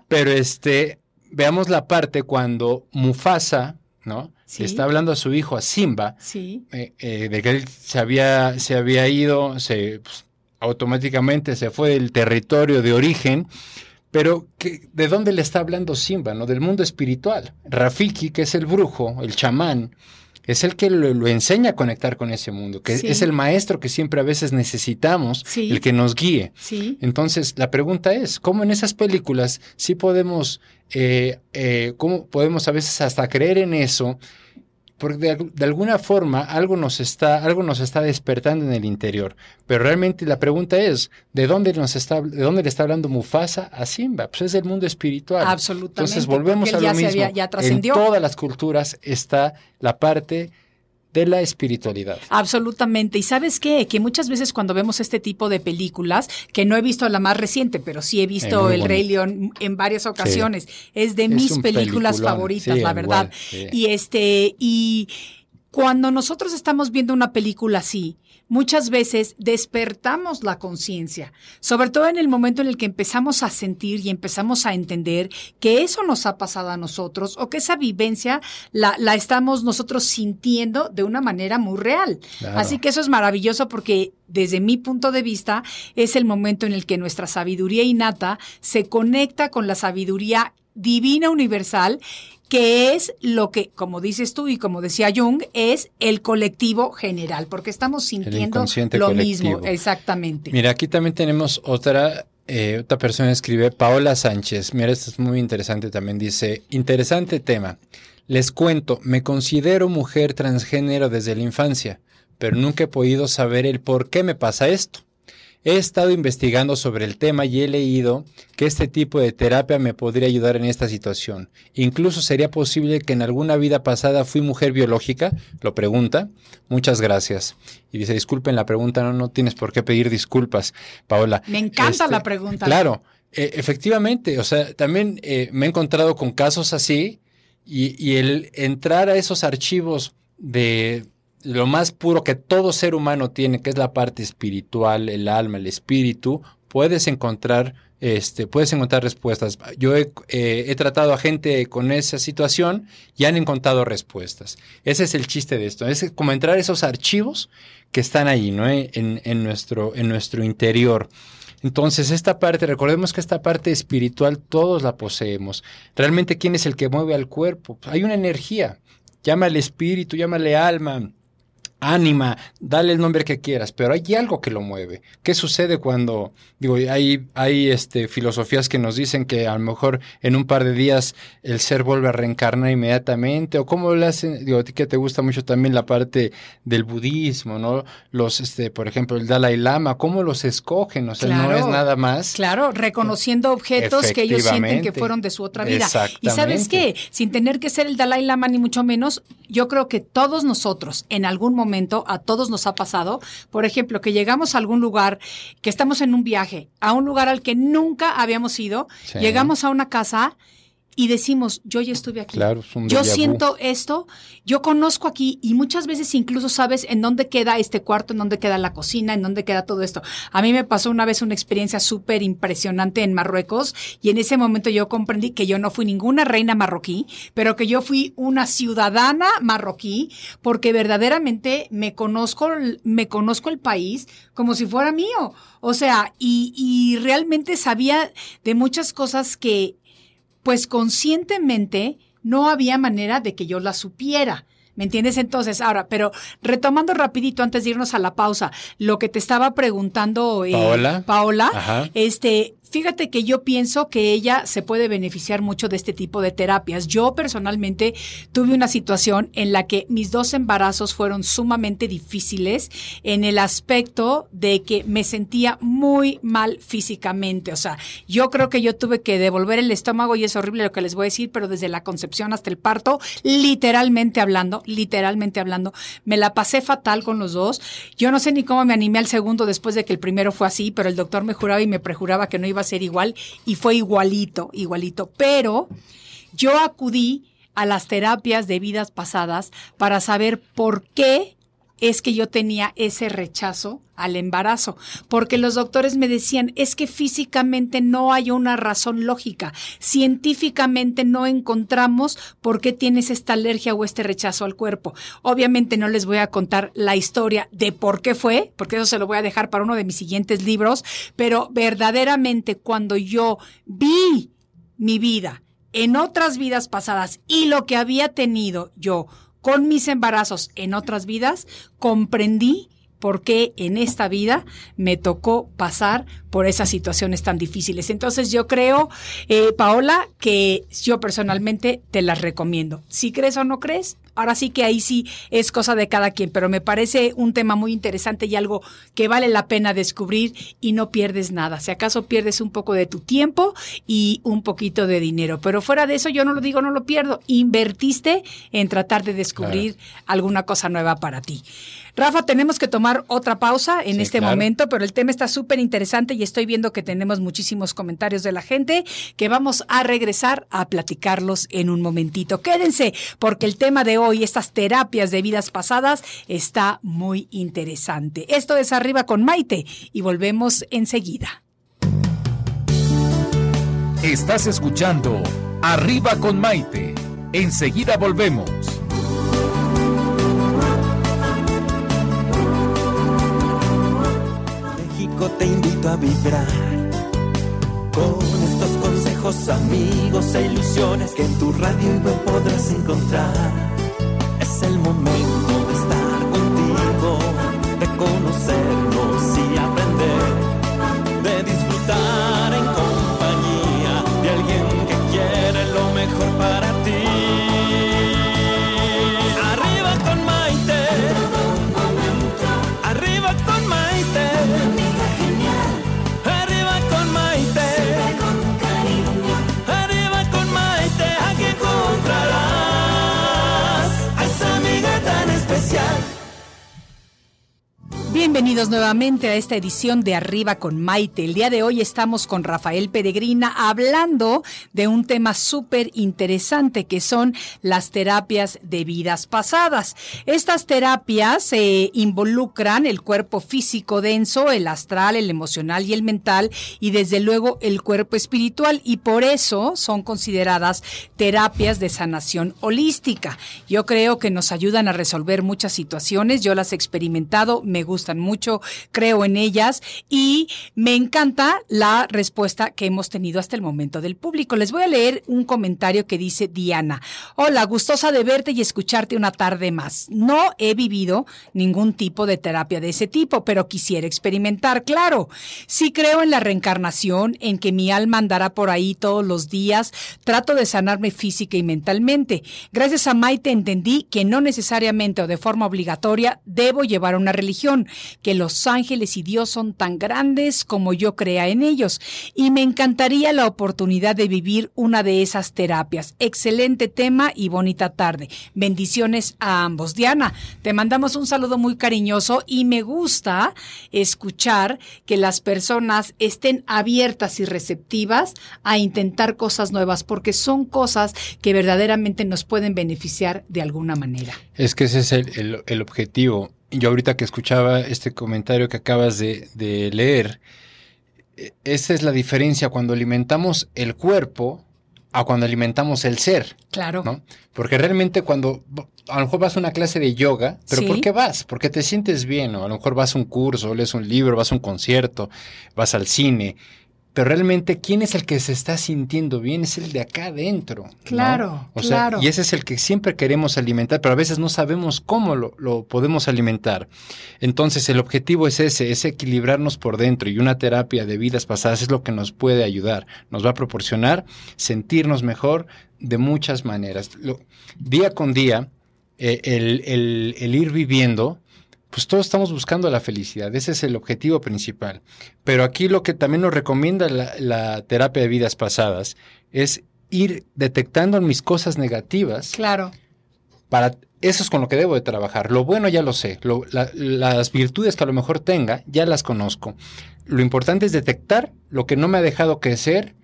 Pero este, veamos la parte cuando Mufasa, ¿no? Está hablando a su hijo, a Simba, sí. Eh, de que él se había, se había ido, se pues, automáticamente se fue del territorio de origen pero, ¿de dónde le está hablando Simba? ¿no? Del mundo espiritual. Rafiki, que es el brujo, el chamán, es el que lo, enseña a conectar con ese mundo, que es el maestro que siempre a veces necesitamos, el que nos guíe. Entonces, la pregunta es, ¿cómo en esas películas sí podemos, eh, eh, cómo podemos a veces hasta creer en eso porque de, alguna forma algo nos está algo nos está despertando en el interior. Pero realmente la pregunta es de dónde nos está de dónde le está hablando Mufasa a Simba pues es del mundo espiritual. Absolutamente entonces volvemos a lo mismo. en todas las culturas está la parte de la espiritualidad. Absolutamente. Y sabes qué? Que muchas veces cuando vemos este tipo de películas, que no he visto la más reciente, pero sí he visto El Rey León en varias ocasiones, es de mis películas favoritas, la verdad. y este, y cuando nosotros estamos viendo una película así, muchas veces despertamos la conciencia, sobre todo en el momento en el que empezamos a sentir y empezamos a entender que eso nos ha pasado a nosotros o que esa vivencia la, la estamos nosotros sintiendo de una manera muy real. Así que eso es maravilloso porque desde mi punto de vista es el momento en el que nuestra sabiduría innata se conecta con la sabiduría divina universal que es lo que, como dices tú y como decía Jung, es el colectivo general, porque estamos sintiendo lo mismo, exactamente. Mira, aquí también tenemos otra, eh, otra persona escribe, Paola Sánchez, mira, esto es muy interesante también, dice, interesante tema, les cuento, me considero mujer transgénero desde la infancia, pero nunca he podido saber el por qué me pasa esto. He estado investigando sobre el tema y he leído que este tipo de terapia me podría ayudar en esta situación. Incluso sería posible que en alguna vida pasada fui mujer biológica, lo pregunta. Muchas gracias. Y dice, disculpen la pregunta, no, no tienes por qué pedir disculpas, Paola. Me encanta la este, pregunta. Claro, e, efectivamente, o sea, también eh, me he encontrado con casos así y, y el entrar a esos archivos de lo más puro que todo ser humano tiene, que es la parte espiritual, el alma, el espíritu, puedes encontrar, este, puedes encontrar respuestas. Yo he, eh, tratado a gente con esa situación y han encontrado respuestas. Ese es el chiste de esto. Es como entrar esos archivos que están ahí, ¿no? En, en, nuestro, en nuestro interior. Entonces, esta parte, recordemos que esta parte espiritual todos la poseemos. Realmente, ¿quién es el que mueve al cuerpo? hay una energía. Llámale espíritu, llámale alma, ánima, dale el nombre que quieras, pero hay algo que lo mueve. ¿Qué sucede cuando, digo, hay, hay este, filosofías que nos dicen que a lo mejor en un par de días el ser vuelve a reencarnar inmediatamente? ¿O cómo lo hacen? Digo, a ti que te gusta mucho también la parte del budismo, ¿no? Los, este, por ejemplo, el Dalai Lama, ¿cómo los escogen? O sea, no es nada más. Claro, reconociendo objetos que ellos sienten que fueron de su otra vida. Y sabes qué, sin tener que ser el Dalai Lama ni mucho menos, yo creo que todos nosotros en algún momento a todos nos ha pasado, por ejemplo, que llegamos a algún lugar, que estamos en un viaje, a un lugar al que nunca habíamos ido, llegamos a una casa y decimos, yo ya estuve aquí. yo siento esto, yo conozco aquí y muchas veces incluso sabes en dónde queda este cuarto, en dónde queda la cocina, en dónde queda todo esto. A mí me pasó una vez una experiencia súper impresionante en Marruecos y en ese momento yo comprendí que yo no fui ninguna reina marroquí, pero que yo fui una ciudadana marroquí porque verdaderamente me conozco, me conozco el país como si fuera mío. O sea, y, y realmente sabía de muchas cosas que pues conscientemente no había manera de que yo la supiera. ¿Me entiendes? Entonces, ahora, pero retomando rapidito antes de irnos a la pausa, lo que te estaba preguntando eh, Paola, Paola este, Fíjate que yo pienso que ella se puede beneficiar mucho de este tipo de terapias. Yo personalmente tuve una situación en la que mis dos embarazos fueron sumamente difíciles en el aspecto de que me sentía muy mal físicamente. O sea, yo creo que yo tuve que devolver el estómago y es horrible lo que les voy a decir, pero desde la concepción hasta el parto, literalmente hablando, literalmente hablando, me la pasé fatal con los dos. Yo no sé ni cómo me animé al segundo después de que el primero fue así, pero el doctor me juraba y me prejuraba que no iba a ser igual y fue igualito, igualito. Pero yo acudí a las terapias de vidas pasadas para saber por qué es que yo tenía ese rechazo al embarazo, porque los doctores me decían, es que físicamente no hay una razón lógica, científicamente no encontramos por qué tienes esta alergia o este rechazo al cuerpo. Obviamente no les voy a contar la historia de por qué fue, porque eso se lo voy a dejar para uno de mis siguientes libros, pero verdaderamente cuando yo vi mi vida en otras vidas pasadas y lo que había tenido yo con mis embarazos en otras vidas, comprendí por qué en esta vida me tocó pasar por esas situaciones tan difíciles. Entonces yo creo, eh, Paola, que yo personalmente te las recomiendo. Si crees o no crees, ahora sí que ahí sí es cosa de cada quien, pero me parece un tema muy interesante y algo que vale la pena descubrir y no pierdes nada. Si acaso pierdes un poco de tu tiempo y un poquito de dinero, pero fuera de eso yo no lo digo, no lo pierdo. Invertiste en tratar de descubrir alguna cosa nueva para ti. Rafa, tenemos que tomar otra pausa en Sí, este claro. momento, pero el tema está súper interesante y estoy viendo que tenemos muchísimos comentarios de la gente que vamos a regresar a platicarlos en un momentito. Quédense, porque el tema de hoy, estas terapias de vidas pasadas, está muy interesante. Esto es Arriba con Maite y volvemos enseguida. Estás escuchando Arriba con Maite. Enseguida volvemos. Te invito a vibrar con estos consejos, amigos e ilusiones que en tu radio y web podrás encontrar. Es el momento de estar contigo, de conocernos Bienvenidos nuevamente a esta edición de Arriba con Maite. El día de hoy estamos con Rafael Peregrina hablando de un tema súper interesante que son las terapias de vidas pasadas. Estas terapias eh, involucran el cuerpo físico denso, el astral, el emocional y el mental y desde luego el cuerpo espiritual y por eso son consideradas terapias de sanación holística. Yo creo que nos ayudan a resolver muchas situaciones. Yo las he experimentado, me gustan mucho, creo en ellas y me encanta la respuesta que hemos tenido hasta el momento del público. Les voy a leer un comentario que dice Diana. Hola, gustosa de verte y escucharte una tarde más. No he vivido ningún tipo de terapia de ese tipo, pero quisiera experimentar, claro. Sí creo en la reencarnación, en que mi alma andará por ahí todos los días. Trato de sanarme física y mentalmente. Gracias a Maite entendí que no necesariamente o de forma obligatoria debo llevar una religión, que los ángeles y Dios son tan grandes como yo crea en ellos. Y me encantaría la oportunidad de vivir una de esas terapias. Excelente tema y bonita tarde. Bendiciones a ambos. Diana, te mandamos un saludo muy cariñoso y me gusta escuchar que las personas estén abiertas y receptivas a intentar cosas nuevas porque son cosas que verdaderamente nos pueden beneficiar de alguna manera. Es que ese es el, el- objetivo. Yo ahorita que escuchaba este comentario que acabas de, de leer, eh, esa es la diferencia cuando alimentamos el cuerpo a cuando alimentamos el ser, Claro. ¿no? Porque realmente cuando a lo mejor vas a una clase de yoga, pero Sí. ¿por qué vas? Porque te sientes bien, o a lo mejor vas a un curso, lees un libro, vas a un concierto, vas al cine. Pero realmente, ¿quién es el que se está sintiendo bien? Es el de acá adentro. ¿no? Claro, sea, claro. y ese es el que siempre queremos alimentar, pero a veces no sabemos cómo lo, lo podemos alimentar. Entonces, el objetivo es ese, es equilibrarnos por dentro y una terapia de vidas pasadas es lo que nos puede ayudar. Nos va a proporcionar sentirnos mejor de muchas maneras. Lo- día con día, eh, el, el- el ir viviendo, pues todos estamos buscando la felicidad, ese es el objetivo principal. Pero aquí lo que también nos recomienda la, la terapia de vidas pasadas es ir detectando mis cosas negativas Claro. para eso es con lo que debo de trabajar. Lo bueno ya lo sé. las virtudes que a lo mejor tenga, ya las conozco. Lo importante es detectar lo que no me ha dejado crecer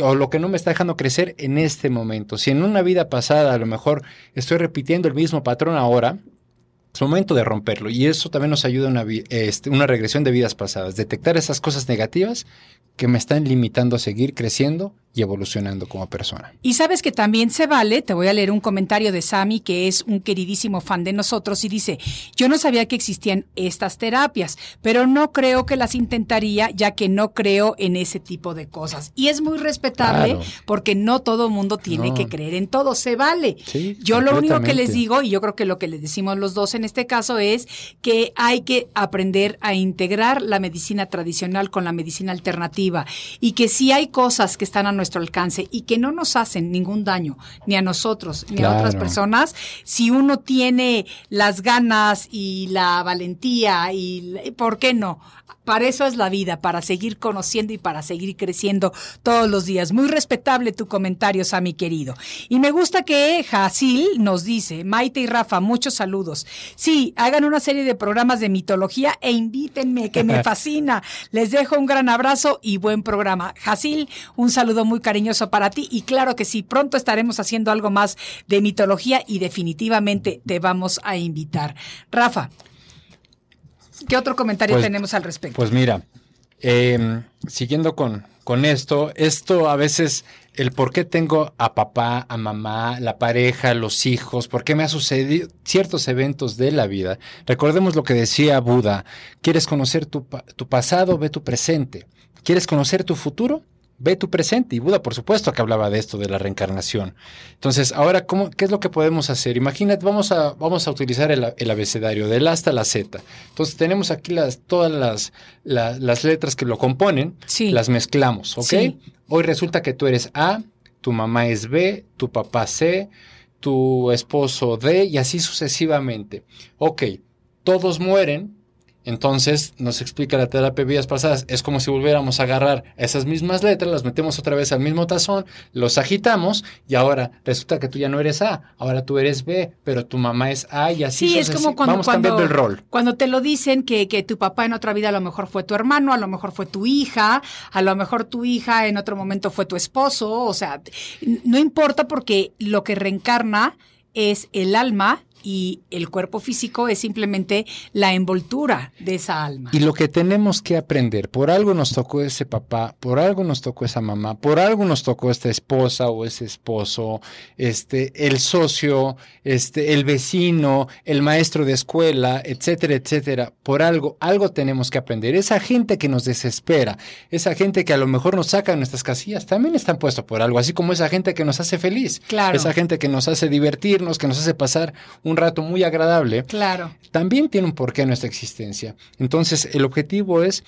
o lo que no me está dejando crecer en este momento. Si en una vida pasada a lo mejor estoy repitiendo el mismo patrón ahora, es momento de romperlo. Y eso también nos ayuda a una, este, una regresión de vidas pasadas, detectar esas cosas negativas que me están limitando a seguir creciendo y evolucionando como persona. Y sabes que también se vale, te voy a leer un comentario de Sami, que es un queridísimo fan de nosotros, y dice, yo no sabía que existían estas terapias, pero no creo que las intentaría, ya que no creo en ese tipo de cosas. Y es muy respetable, porque no todo mundo tiene que creer en todo, se vale. yo lo único que les digo, y yo creo que lo que les decimos los dos en este caso, es que hay que aprender a integrar la medicina tradicional con la medicina alternativa, y que si hay cosas que están a nuestra nuestro alcance y que no nos hacen ningún daño, ni a nosotros, ni a otras personas, si uno tiene las ganas y la valentía y, ¿por qué no? Para eso es la vida, para seguir conociendo y para seguir creciendo todos los días. Muy respetable tu comentario, Sami querido. Y me gusta que Jacil nos dice, Maite y Rafa, muchos saludos. Sí, hagan una serie de programas de mitología e invítenme, que me fascina. Les dejo un gran abrazo y buen programa. Jacil, un saludo muy cariñoso para ti y claro que sí, pronto estaremos haciendo algo más de mitología y definitivamente te vamos a invitar. Rafa. ¿Qué otro comentario pues, tenemos al respecto? Pues mira, em, siguiendo con, con esto, esto a veces, el por qué tengo a papá, a mamá, la pareja, los hijos, por qué me ha sucedido ciertos eventos de la vida. Recordemos lo que decía Buda, ¿quieres conocer tu, tu pasado? Ve tu presente. ¿Quieres conocer tu futuro? Ve tu presente. Y Buda, por supuesto, que hablaba de esto, de la reencarnación. Entonces, ahora, ¿cómo, ¿qué es lo que podemos hacer? Imagínate, vamos a, vamos a utilizar el, el abecedario, del A hasta la Z. Entonces, tenemos aquí las, todas las, las letras que lo componen, las mezclamos, ¿ok? Hoy resulta que tú eres A, tu mamá es B, tu papá C, tu esposo D, y así sucesivamente. Ok, todos mueren, entonces, nos explica la terapia de vidas pasadas, es como si volviéramos a agarrar esas mismas letras, las metemos otra vez al mismo tazón, los agitamos y ahora resulta que tú ya no eres A, ahora tú eres B, pero tu mamá es A y así sí, es como cuando, vamos cambiando el rol. Cuando te lo dicen que, que tu papá en otra vida a lo mejor fue tu hermano, a lo mejor fue tu hija, a lo mejor tu hija en otro momento fue tu esposo, o sea, no importa porque lo que reencarna es el alma y el cuerpo físico es simplemente la envoltura de esa alma. Y lo que tenemos que aprender, por algo nos tocó ese papá, por algo nos tocó esa mamá, por algo nos tocó esta esposa o ese esposo, este, el socio, este, el vecino, el maestro de escuela, etcétera, etcétera. Por algo, algo tenemos que aprender. Esa gente que nos desespera, esa gente que a lo mejor nos saca de nuestras casillas, también están puestos por algo, así como esa gente que nos hace feliz. Claro. Esa gente que nos hace divertirnos, que nos hace pasar un un rato muy agradable, claro. también tiene un porqué en nuestra existencia. Entonces, el objetivo es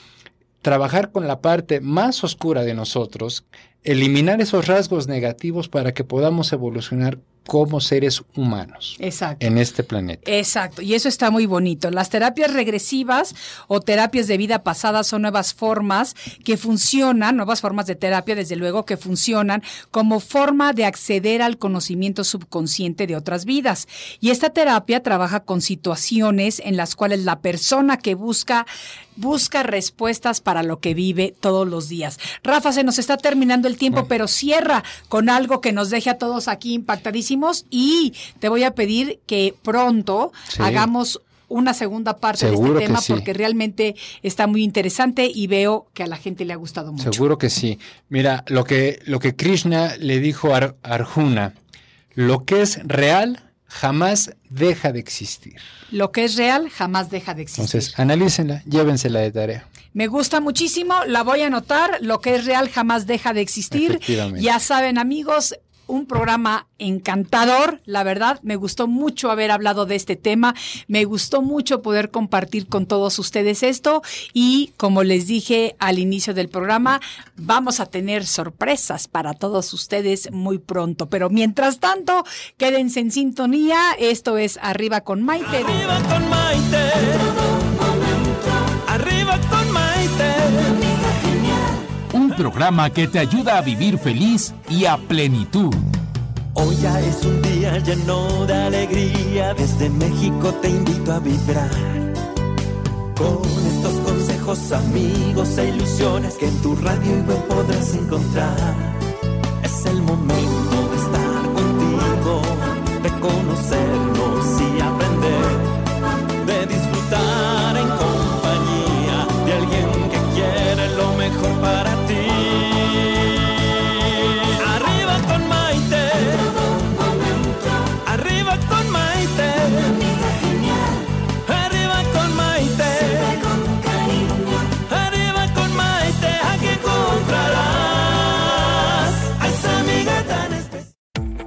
trabajar con la parte más oscura de nosotros, eliminar esos rasgos negativos para que podamos evolucionar como seres humanos Exacto. en este planeta. Exacto, y eso está muy bonito. Las terapias regresivas o terapias de vida pasada son nuevas formas que funcionan, nuevas formas de terapia, desde luego, que funcionan como forma de acceder al conocimiento subconsciente de otras vidas. Y esta terapia trabaja con situaciones en las cuales la persona que busca busca respuestas para lo que vive todos los días. Rafa, se nos está terminando el tiempo, pero cierra con algo que nos deje a todos aquí impactadísimos y te voy a pedir que pronto hagamos una segunda parte de este tema porque realmente está muy interesante y veo que a la gente le ha gustado mucho. Seguro que sí. Mira, lo que, lo que Krishna le dijo a Arjuna, lo que es real jamás deja de existir. Lo que es real jamás deja de existir. Entonces, analícenla, llévensela de tarea. Me gusta muchísimo, la voy a anotar. Lo que es real jamás deja de existir. Ya saben, amigos, un programa encantador, la verdad, me gustó mucho haber hablado de este tema, me gustó mucho poder compartir con todos ustedes esto. Y como les dije al inicio del programa, vamos a tener sorpresas para todos ustedes muy pronto, pero mientras tanto, quédense en sintonía, esto es Arriba con Maite. Arriba con Maite. Programa que te ayuda a vivir feliz y a plenitud. Hoy ya es un día lleno de alegría, desde México te invito a vibrar. Con estos consejos, amigos e ilusiones que en tu radio y web podrás encontrar. Es el momento de estar contigo, de conocernos